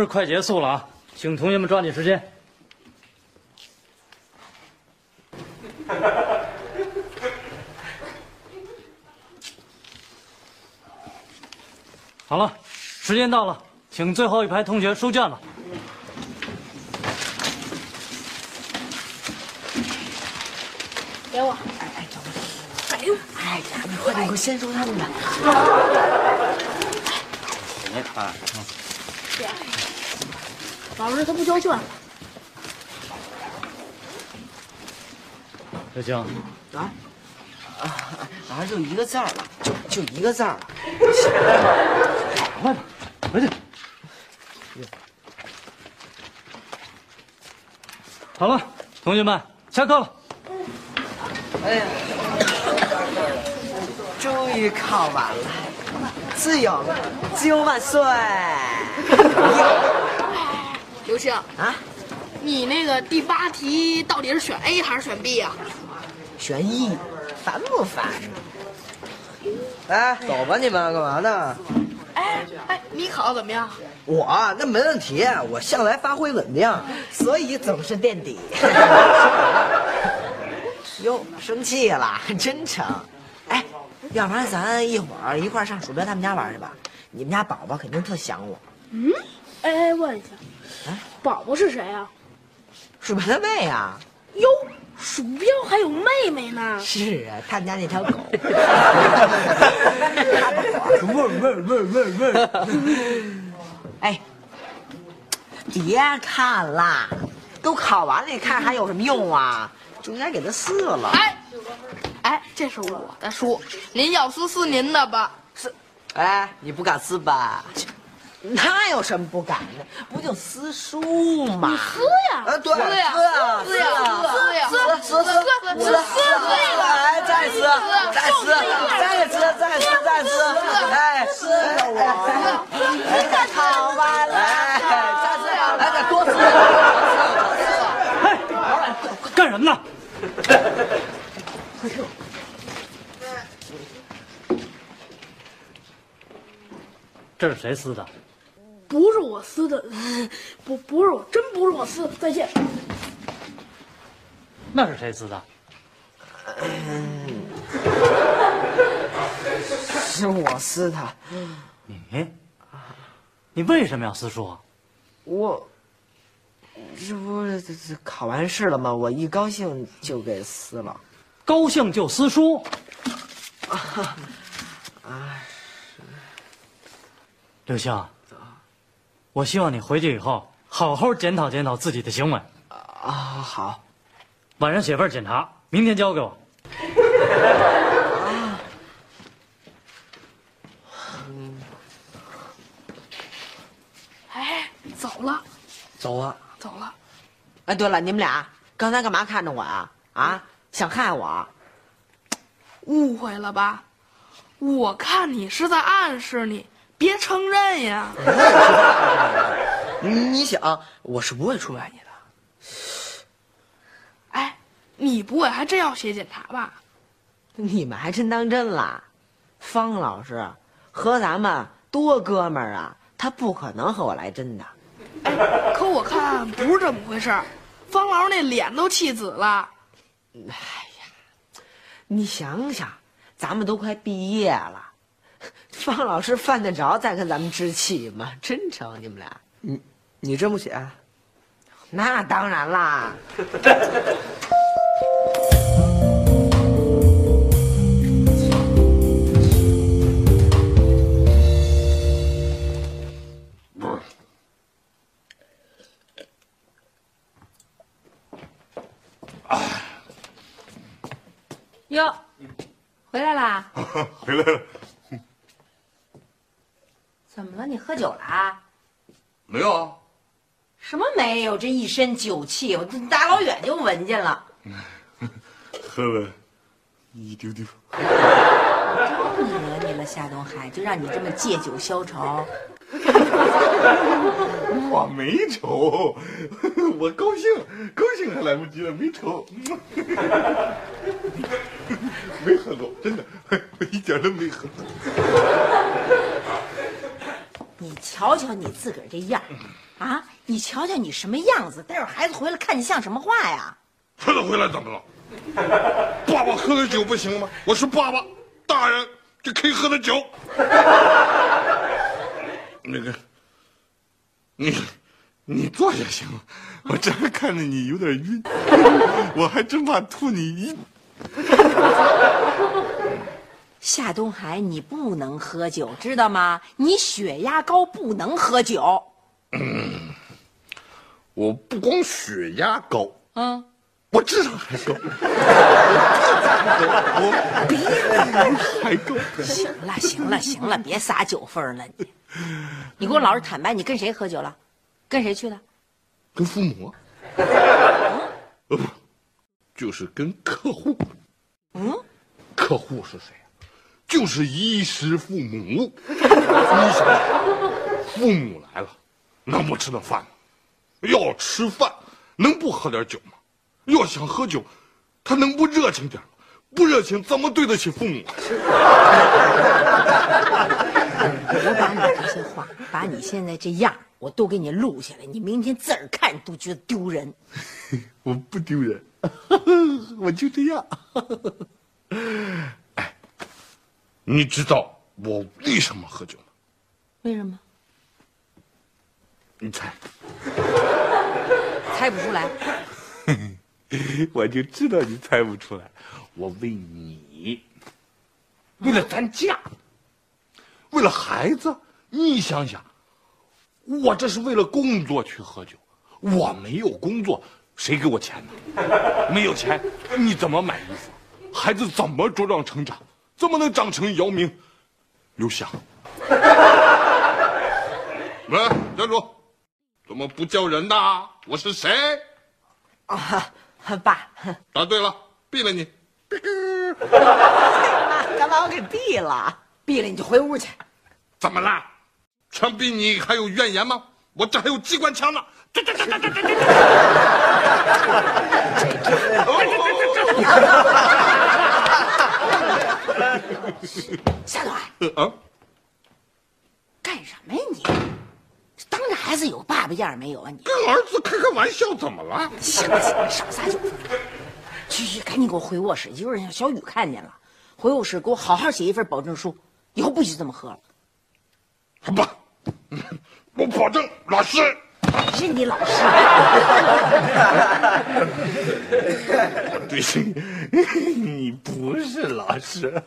试快结束了啊，请同学们抓紧时间。好了，时间到了，请最后一排同学收卷子。给我，哎哎，走吧。哎呦，哎呀，你快点，我先收他们的。你看，姐，老师他不交卷小青，啊啊啊！就一个字儿了，就就一个字儿了。快吧，回去。好了，同学们，下课了。哎呀，终于考完了，自由，自由万岁！刘星，啊，你那个第八题到底是选 A 还是选 B 呀、选 E，烦不烦？哎，走吧，你们干嘛呢？哎哎，你考的怎么样？我那没问题，我向来发挥稳定，所以总是垫底。哟，生气了，真成。哎，要不然咱一会儿一块儿上鼠标他们家玩去吧？你们家宝宝肯定特想我。嗯，哎哎，问一下，哎宝宝是谁呀、鼠标他妹啊！哟，鼠标还有妹妹呢。是啊，他们家那条狗。哎，别看啦，都考完了，你看还有什么用啊？就应该给它撕了。哎，哎，这是我的书，您要撕撕您的吧。撕，哎，你不敢撕吧？那有什么不敢的？不就撕书吗？撕呀，啊，对，撕呀，撕呀，撕呀，撕呀，撕撕撕撕撕撕，哎，再撕，再撕，再撕，再撕，再撕，哎，撕了我，哎，考完了，哎，再撕，来，再多撕，哎，干什么呢？这是谁撕的？不是我撕的，不不是我，真不是我撕的。再见。那是谁撕的？是我撕的，你？你为什么要撕书啊？我，这不是这这考完试了吗？我一高兴就给撕了。高兴就撕书？啊刘星，我希望你回去以后好好检讨检讨自己的行为，啊，好，晚上写份检查，明天交给我。哎，走了，走啊。走了。哎，对了，你们俩刚才干嘛看着我啊？啊，想害我？误会了吧？我看你是在暗示你，别承认呀。你 你想，我是不会出卖你的。哎，你不会还真要写检查吧？你们还真当真了？方老师和咱们多哥们儿啊，他不可能和我来真的。哎可我看不是这么回事儿，方老师那脸都气紫了。哎呀你想想，咱们都快毕业了，方老师犯得着再跟咱们置气吗？真成你们俩？你你真不写？那当然啦。哟，回来啦？回来了，怎么了？你喝酒了啊？没有啊？什么没有？这一身酒气，我大老远就闻见了。喝了一丢丢。惹你了，夏东海，就让你这么借酒消愁。我没愁，我高兴，高兴还来不及了，没愁。没喝过，真的，我一点都没喝。你瞧瞧你自个儿这样儿，啊！你瞧瞧你什么样子？待会儿孩子回来看你像什么话呀？孩子回来怎么了？爸爸喝的酒不行吗？我是爸爸，大人就可以喝的酒。那个，你你坐下行吗？我这还看着你有点晕，我还真怕吐你一。夏东海，你不能喝酒，知道吗？你血压高，不能喝酒。我不光血压高，嗯，我智商还高，我比你还高。行了，行了，行了，别撒酒疯了你。你给我老实坦白，你跟谁喝酒了？跟谁去的？跟父母、不，就是跟客户。嗯，客户是谁啊？就是衣食父母。你想想，父母来了，能不吃顿饭吗？要吃饭，能不喝点酒吗？要想喝酒，他能不热情点吗？不热情，怎么对得起父母？我把你这些话，把你现在这样，我都给你录下来。你明天自个儿看，你都觉得丢人。我不丢人，我就这样。哎，你知道我为什么喝酒吗？为什么？你猜？猜不出来。我就知道你猜不出来。我为你，为了咱家，为了孩子，你想想，我这是为了工作去喝酒，我没有工作，谁给我钱呢？没有钱，你怎么买衣服？孩子怎么茁壮成长？怎么能长成姚明、刘翔？喂，站住！怎么不叫人呐？我是谁？啊，爸，答对了，毙了你！妈，敢把我给毙了？毙了你就回屋去。怎么啦？枪毙你还有怨言吗？我这还有机关枪呢！夏东海，啊，干什么呀你？当着孩子有爸爸样没有啊你？跟儿子开开玩笑，怎么了？行了行了，少撒酒疯了。去去，赶紧给我回卧室，一会儿让小雨看见了。回卧室给我好好写一份保证书，以后不许这么喝了。好吧，我保证老实。是你老师，对，你不是老师，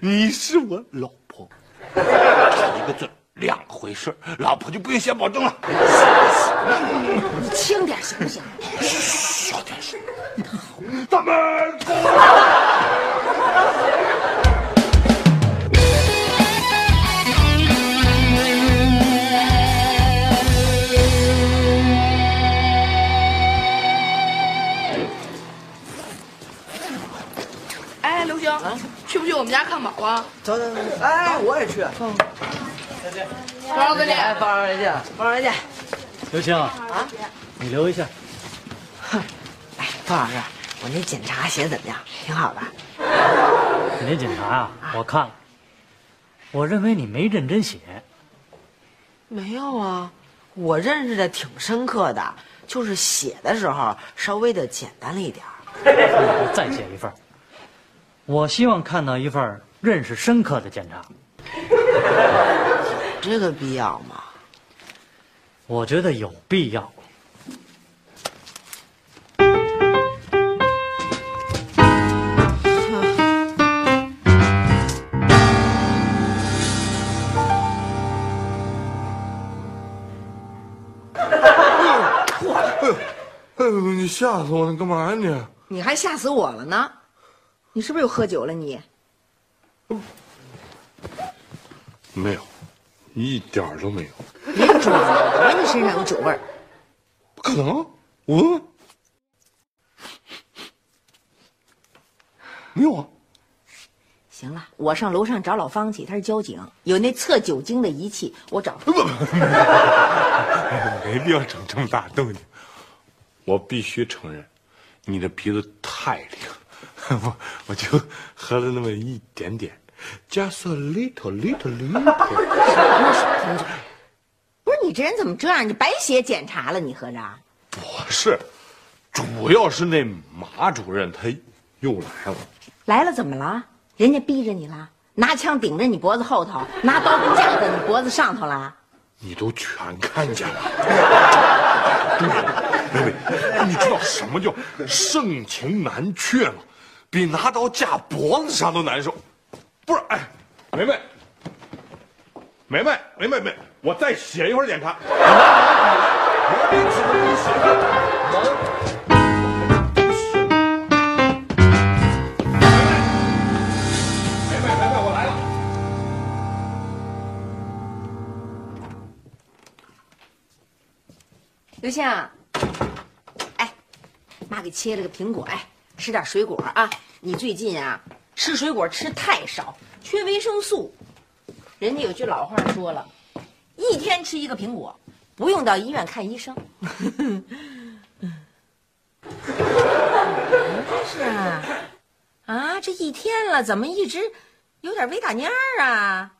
你是我老婆，差一个字，两回事老婆就不用写保证了。你轻点行不行？小点声。咱们。去不去我们家看宝啊？走走走，哎，我也去。再见。哎，放上再见，放上再见。刘青啊，你留一下。哼哎，方老师，我那检查写怎么样？挺好吧？你那检查啊，我看了，我认为你没认真写。没有啊，我认识的挺深刻的，就是写的时候稍微的简单了一点儿。你再写一份儿。我希望看到一份认识深刻的检查。这个必要吗？我觉得有必要。哎呦，你吓死我了！干嘛呀你？你还吓死我了呢！你是不是又喝酒了你？没有，一点儿都没有。别装了，我闻你身上有酒味儿。不可能，我闻闻，没有啊。行了，我上楼上找老方去，他是交警，有那测酒精的仪器，我找他。没必要整这么大动静。我必须承认，你的鼻子太灵，我我就喝了那么一点点，just a little little little。不是你这人怎么这样？你白写检查了，你合着？不是，主要是那马主任他又来了。来了怎么了？人家逼着你了？拿枪顶着你脖子后头，拿刀跟架在你脖子上头了？你都全看见了。对，妹妹，你知道什么叫盛情难却吗？比拿刀架脖子上都难受。不是，哎，梅梅，梅梅，梅梅梅，我再写一会儿检查。我给你写梅梅，梅梅，我来了。刘星，哎，妈给切了个苹果，哎，吃点水果啊。你最近啊，吃水果吃太少，缺维生素。人家有句老话说了，一天吃一个苹果，不用到医院看医生。是啊，啊，这一天了，怎么一直有点微打蔫儿啊？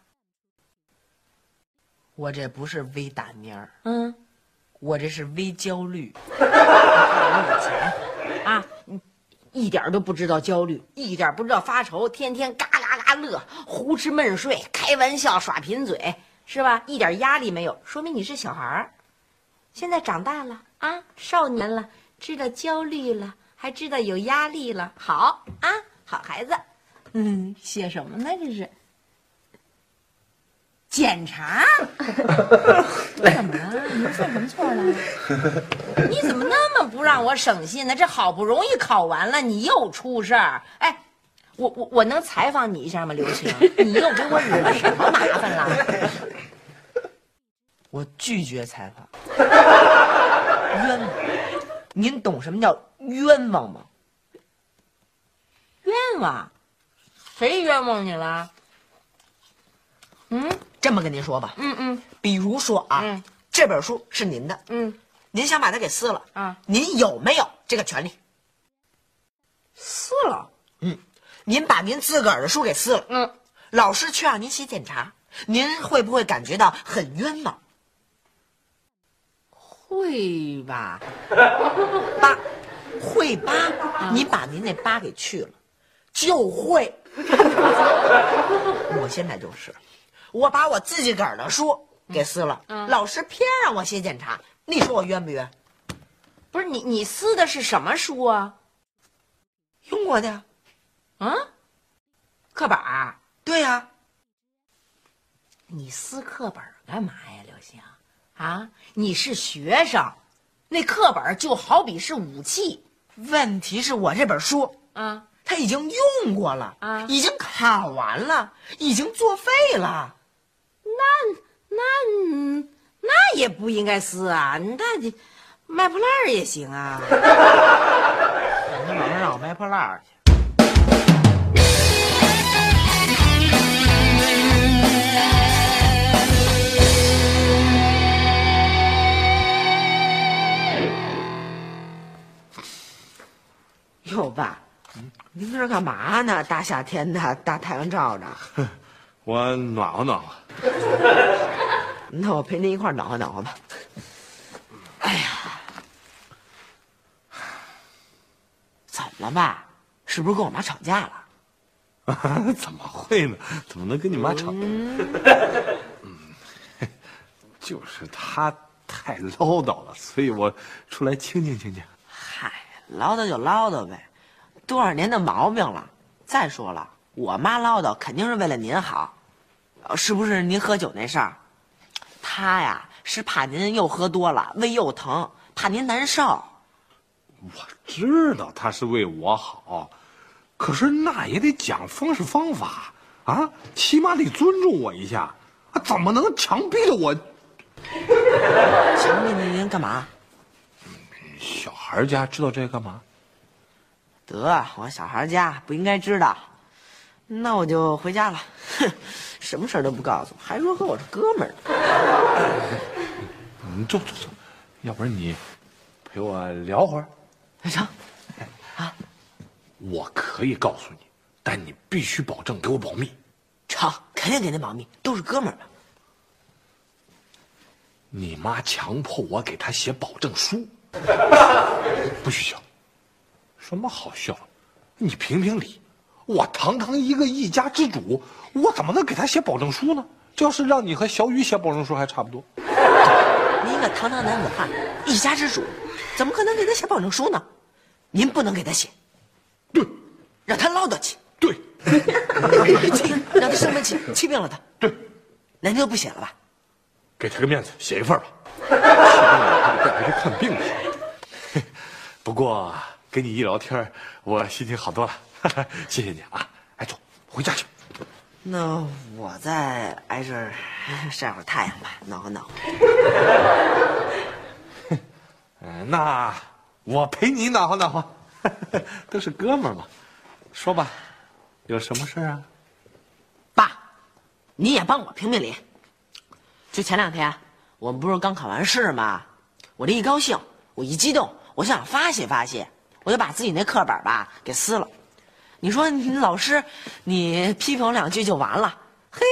我这不是微打蔫儿，嗯。我这是微焦虑。啊，你一点都不知道焦虑，一点不知道发愁，天天嘎嘎嘎乐，胡吃闷睡，开玩笑耍贫嘴，是吧？一点压力没有，说明你是小孩儿。现在长大了啊，少年了，知道焦虑了，还知道有压力了。好啊，好孩子。嗯，写什么呢？这是检查。怎么了？你犯什么错了？你怎么那么不让我省心呢？这好不容易考完了，你又出事儿。哎，我我我能采访你一下吗，刘青？你又给我惹了什么麻烦了？我拒绝采访。冤枉！您懂什么叫冤枉吗？冤枉？谁冤枉你了？嗯，这么跟您说吧，嗯嗯比如说啊，嗯这本书是您的，嗯，您想把它给撕了啊？您有没有这个权利？撕了。嗯，您把您自个儿的书给撕了，嗯，老师却让您写检查，您会不会感觉到很冤枉？会吧？八，会八，您把您那八给去了，就会。我现在就是，我把我自己个儿的书给撕了，老师偏让我写检查，你说我冤不冤？不是你，你撕的是什么书啊？用过的呀，啊？课本儿？对呀、你撕课本儿干嘛呀，刘星？啊，你是学生，那课本儿就好比是武器问题是我这本书啊。它已经用过了啊已经考完了，已经作废了。那那那也不应该撕啊，那你卖破烂儿也行啊。你老是让我卖破烂儿去。哟，爸，您这是干嘛呢？大夏天的，大太阳照着。我暖和暖和。那我陪您一块暖和暖和吧。哎呀，怎么了，爸？是不是跟我妈吵架了？怎么会呢？怎么能跟你妈吵？嗯，就是她太唠叨了，所以我出来清静清静。嗨，唠叨就唠叨呗，多少年的毛病了。再说了，我妈唠叨肯定是为了您好，呃是不是？您喝酒那事儿，她呀是怕您又喝多了，胃又疼，怕您难受。我知道她是为我好，可是那也得讲方式方法啊，起码得尊重我一下，啊，怎么能强逼着我？强逼着您干嘛？小孩家知道这干嘛？得，我小孩家不应该知道，那我就回家了。哼，什么事儿都不告诉我，还说和我是哥们儿。你坐坐坐，要不然你陪我聊会儿。行，我可以告诉你，但你必须保证给我保密。成，肯定给您保密，都是哥们儿嘛。你妈强迫我给她写保证书，不许笑。什么好笑？你评评理，我堂堂一个一家之主，我怎么能给他写保证书呢？这要是让你和小雨写保证书还差不多。您一个堂堂男子汉，一家之主，怎么可能给他写保证书呢？您不能给他写，对，让他唠叨去，对，气让他生闷气，气病了他。对，那您就不写了吧？给他个面子，写一份吧。气病了，他得带回去看病去。不过跟你一聊天，我心情好多了，谢谢你啊！哎，走，回家去。那我再挨这儿 晒会儿太阳吧，暖和暖和。嗯，那我陪你暖和暖和，都是哥们儿嘛。说吧，有什么事儿啊？爸，你也帮我评评理。就前两天，我们不是刚考完试吗？我这一高兴，我一激动，我想发泄发泄，我就把自己那课本吧给撕了。你说你老师，你批评两句就完了？嘿，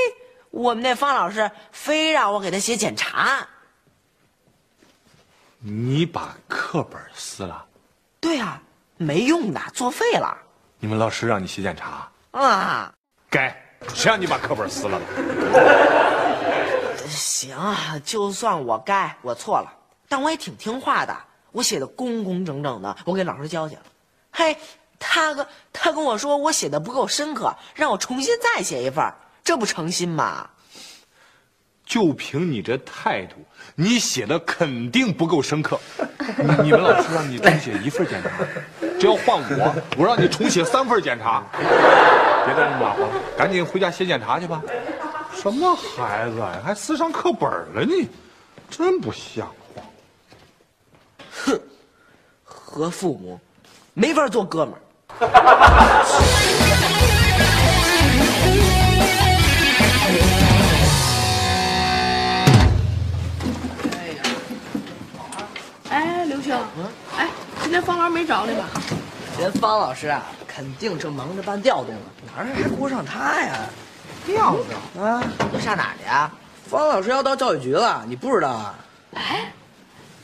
我们那方老师非让我给他写检查。你把课本撕了？对啊、没用的，作废了你们老师让你写检查？啊！该，谁让你把课本撕了的？行，就算我该，我错了，但我也挺听话的，我写的工工整整的，我给老师交去了。嘿，他跟他跟我说我写的不够深刻，让我重新再写一份儿，这不诚心吗？就凭你这态度，你写的肯定不够深刻。你你们老师让你重写一份检查，只要换我，我让你重写三份检查。别在这马虎了，赶紧回家写检查去吧。什么孩子呀，还撕上课本了你，真不像话。哼和父母没法做哥们儿。哎，刘星，哎，今天方老师没找你吧？人方老师啊，肯定正忙着办调动呢，哪儿还顾上他呀？调动啊？你上哪儿去啊？方老师要到教育局了，你不知道啊？哎，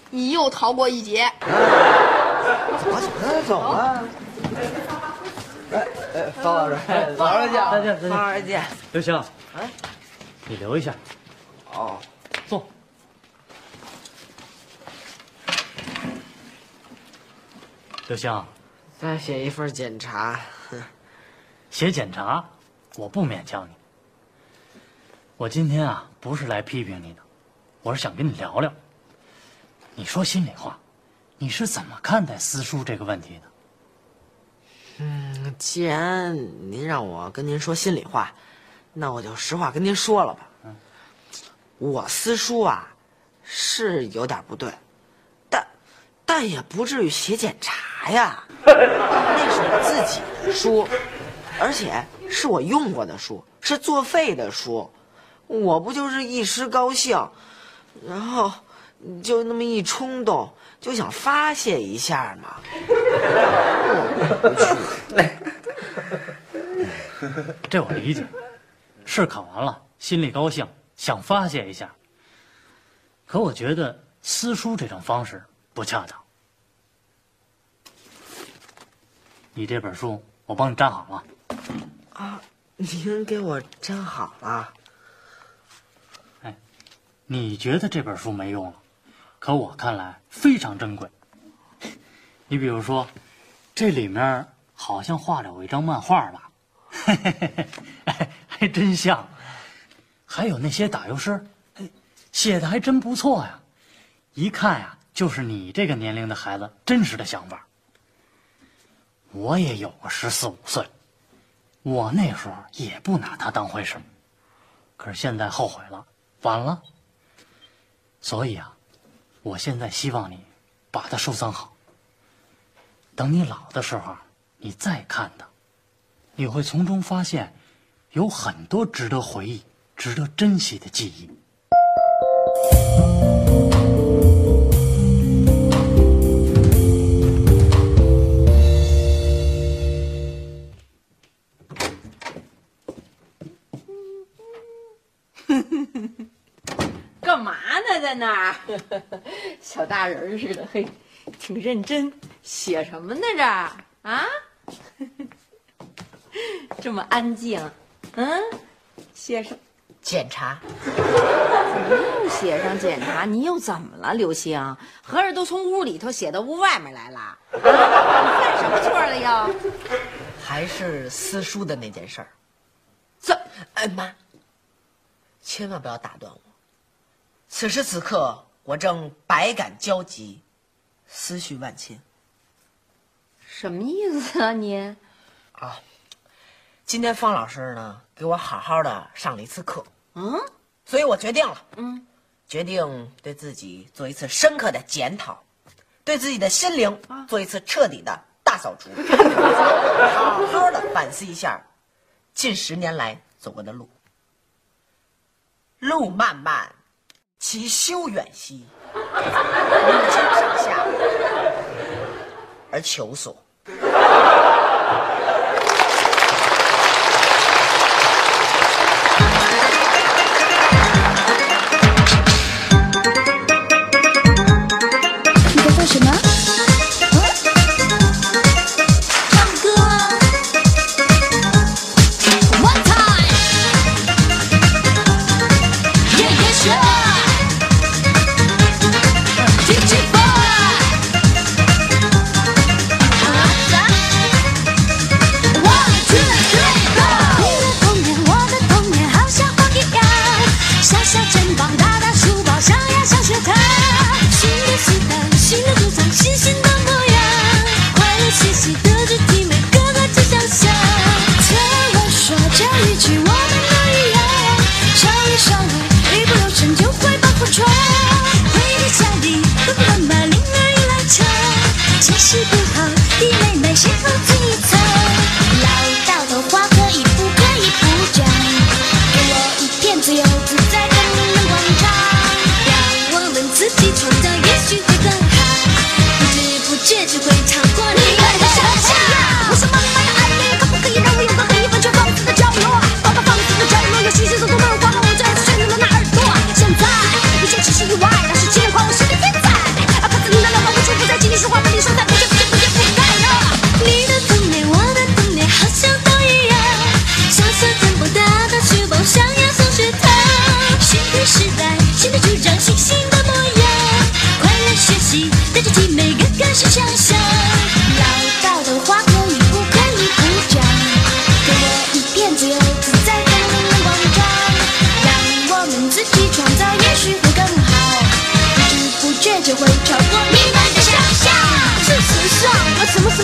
你又逃过一劫。走啊走啊！哎哎，方老师，方老师见。再见，再见。方二见。刘星，哎，你留一下，哦，坐。刘星，再写一份检查。写检查，我不勉强你。我今天啊，不是来批评你的，我是想跟你聊聊。你说心里话，你是怎么看待私塾这个问题的？嗯既然您让我跟您说心里话，那我就实话跟您说了吧。嗯我私书啊，是有点不对，但但也不至于写检查呀。那是我自己的书，而且是我用过的书，是作废的书。我不就是一时高兴，然后就那么一冲动，就想发泄一下嘛。这我理解，事考完了，心里高兴，想发泄一下。可我觉得撕书这种方式不恰当。你这本书我帮你粘好了，啊，您给我粘好了。哎你觉得这本书没用了，可我看来非常珍贵。你比如说，这里面好像画着有一张漫画吧？嘿嘿嘿嘿，还真像。还有那些打油诗，写的还真不错呀。一看呀、就是你这个年龄的孩子真实的想法。我也有个十四五岁，我那时候也不拿他当回事可是现在后悔了，晚了。所以啊，我现在希望你把它收藏好。等你老的时候你再看它你会从中发现有很多值得回忆值得珍惜的记忆。那在那儿，小大人似的，嘿，挺认真。写什么呢？这啊，这么安静，嗯，写上检查。怎么又写上检查？你又怎么了，刘星？合着都从屋里头写到屋外面来了？犯什么错了又？还是私书的那件事儿。怎，哎妈！千万不要打断我。此时此刻我正百感交集思绪万千。什么意思啊你？啊今天方老师呢给我好好的上了一次课。嗯？所以我决定了嗯。决定对自己做一次深刻的检讨对自己的心灵做一次彻底的大扫除。好好的反思一下近十年来走过的路。路漫漫其修远兮吾将上下而求索。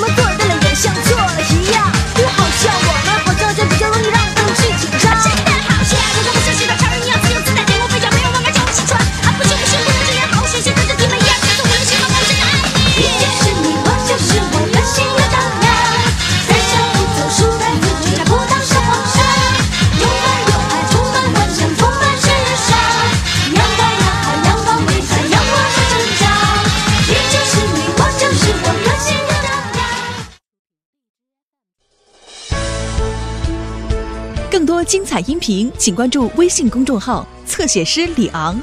Maximum 音频请关注微信公众号侧写师李昂。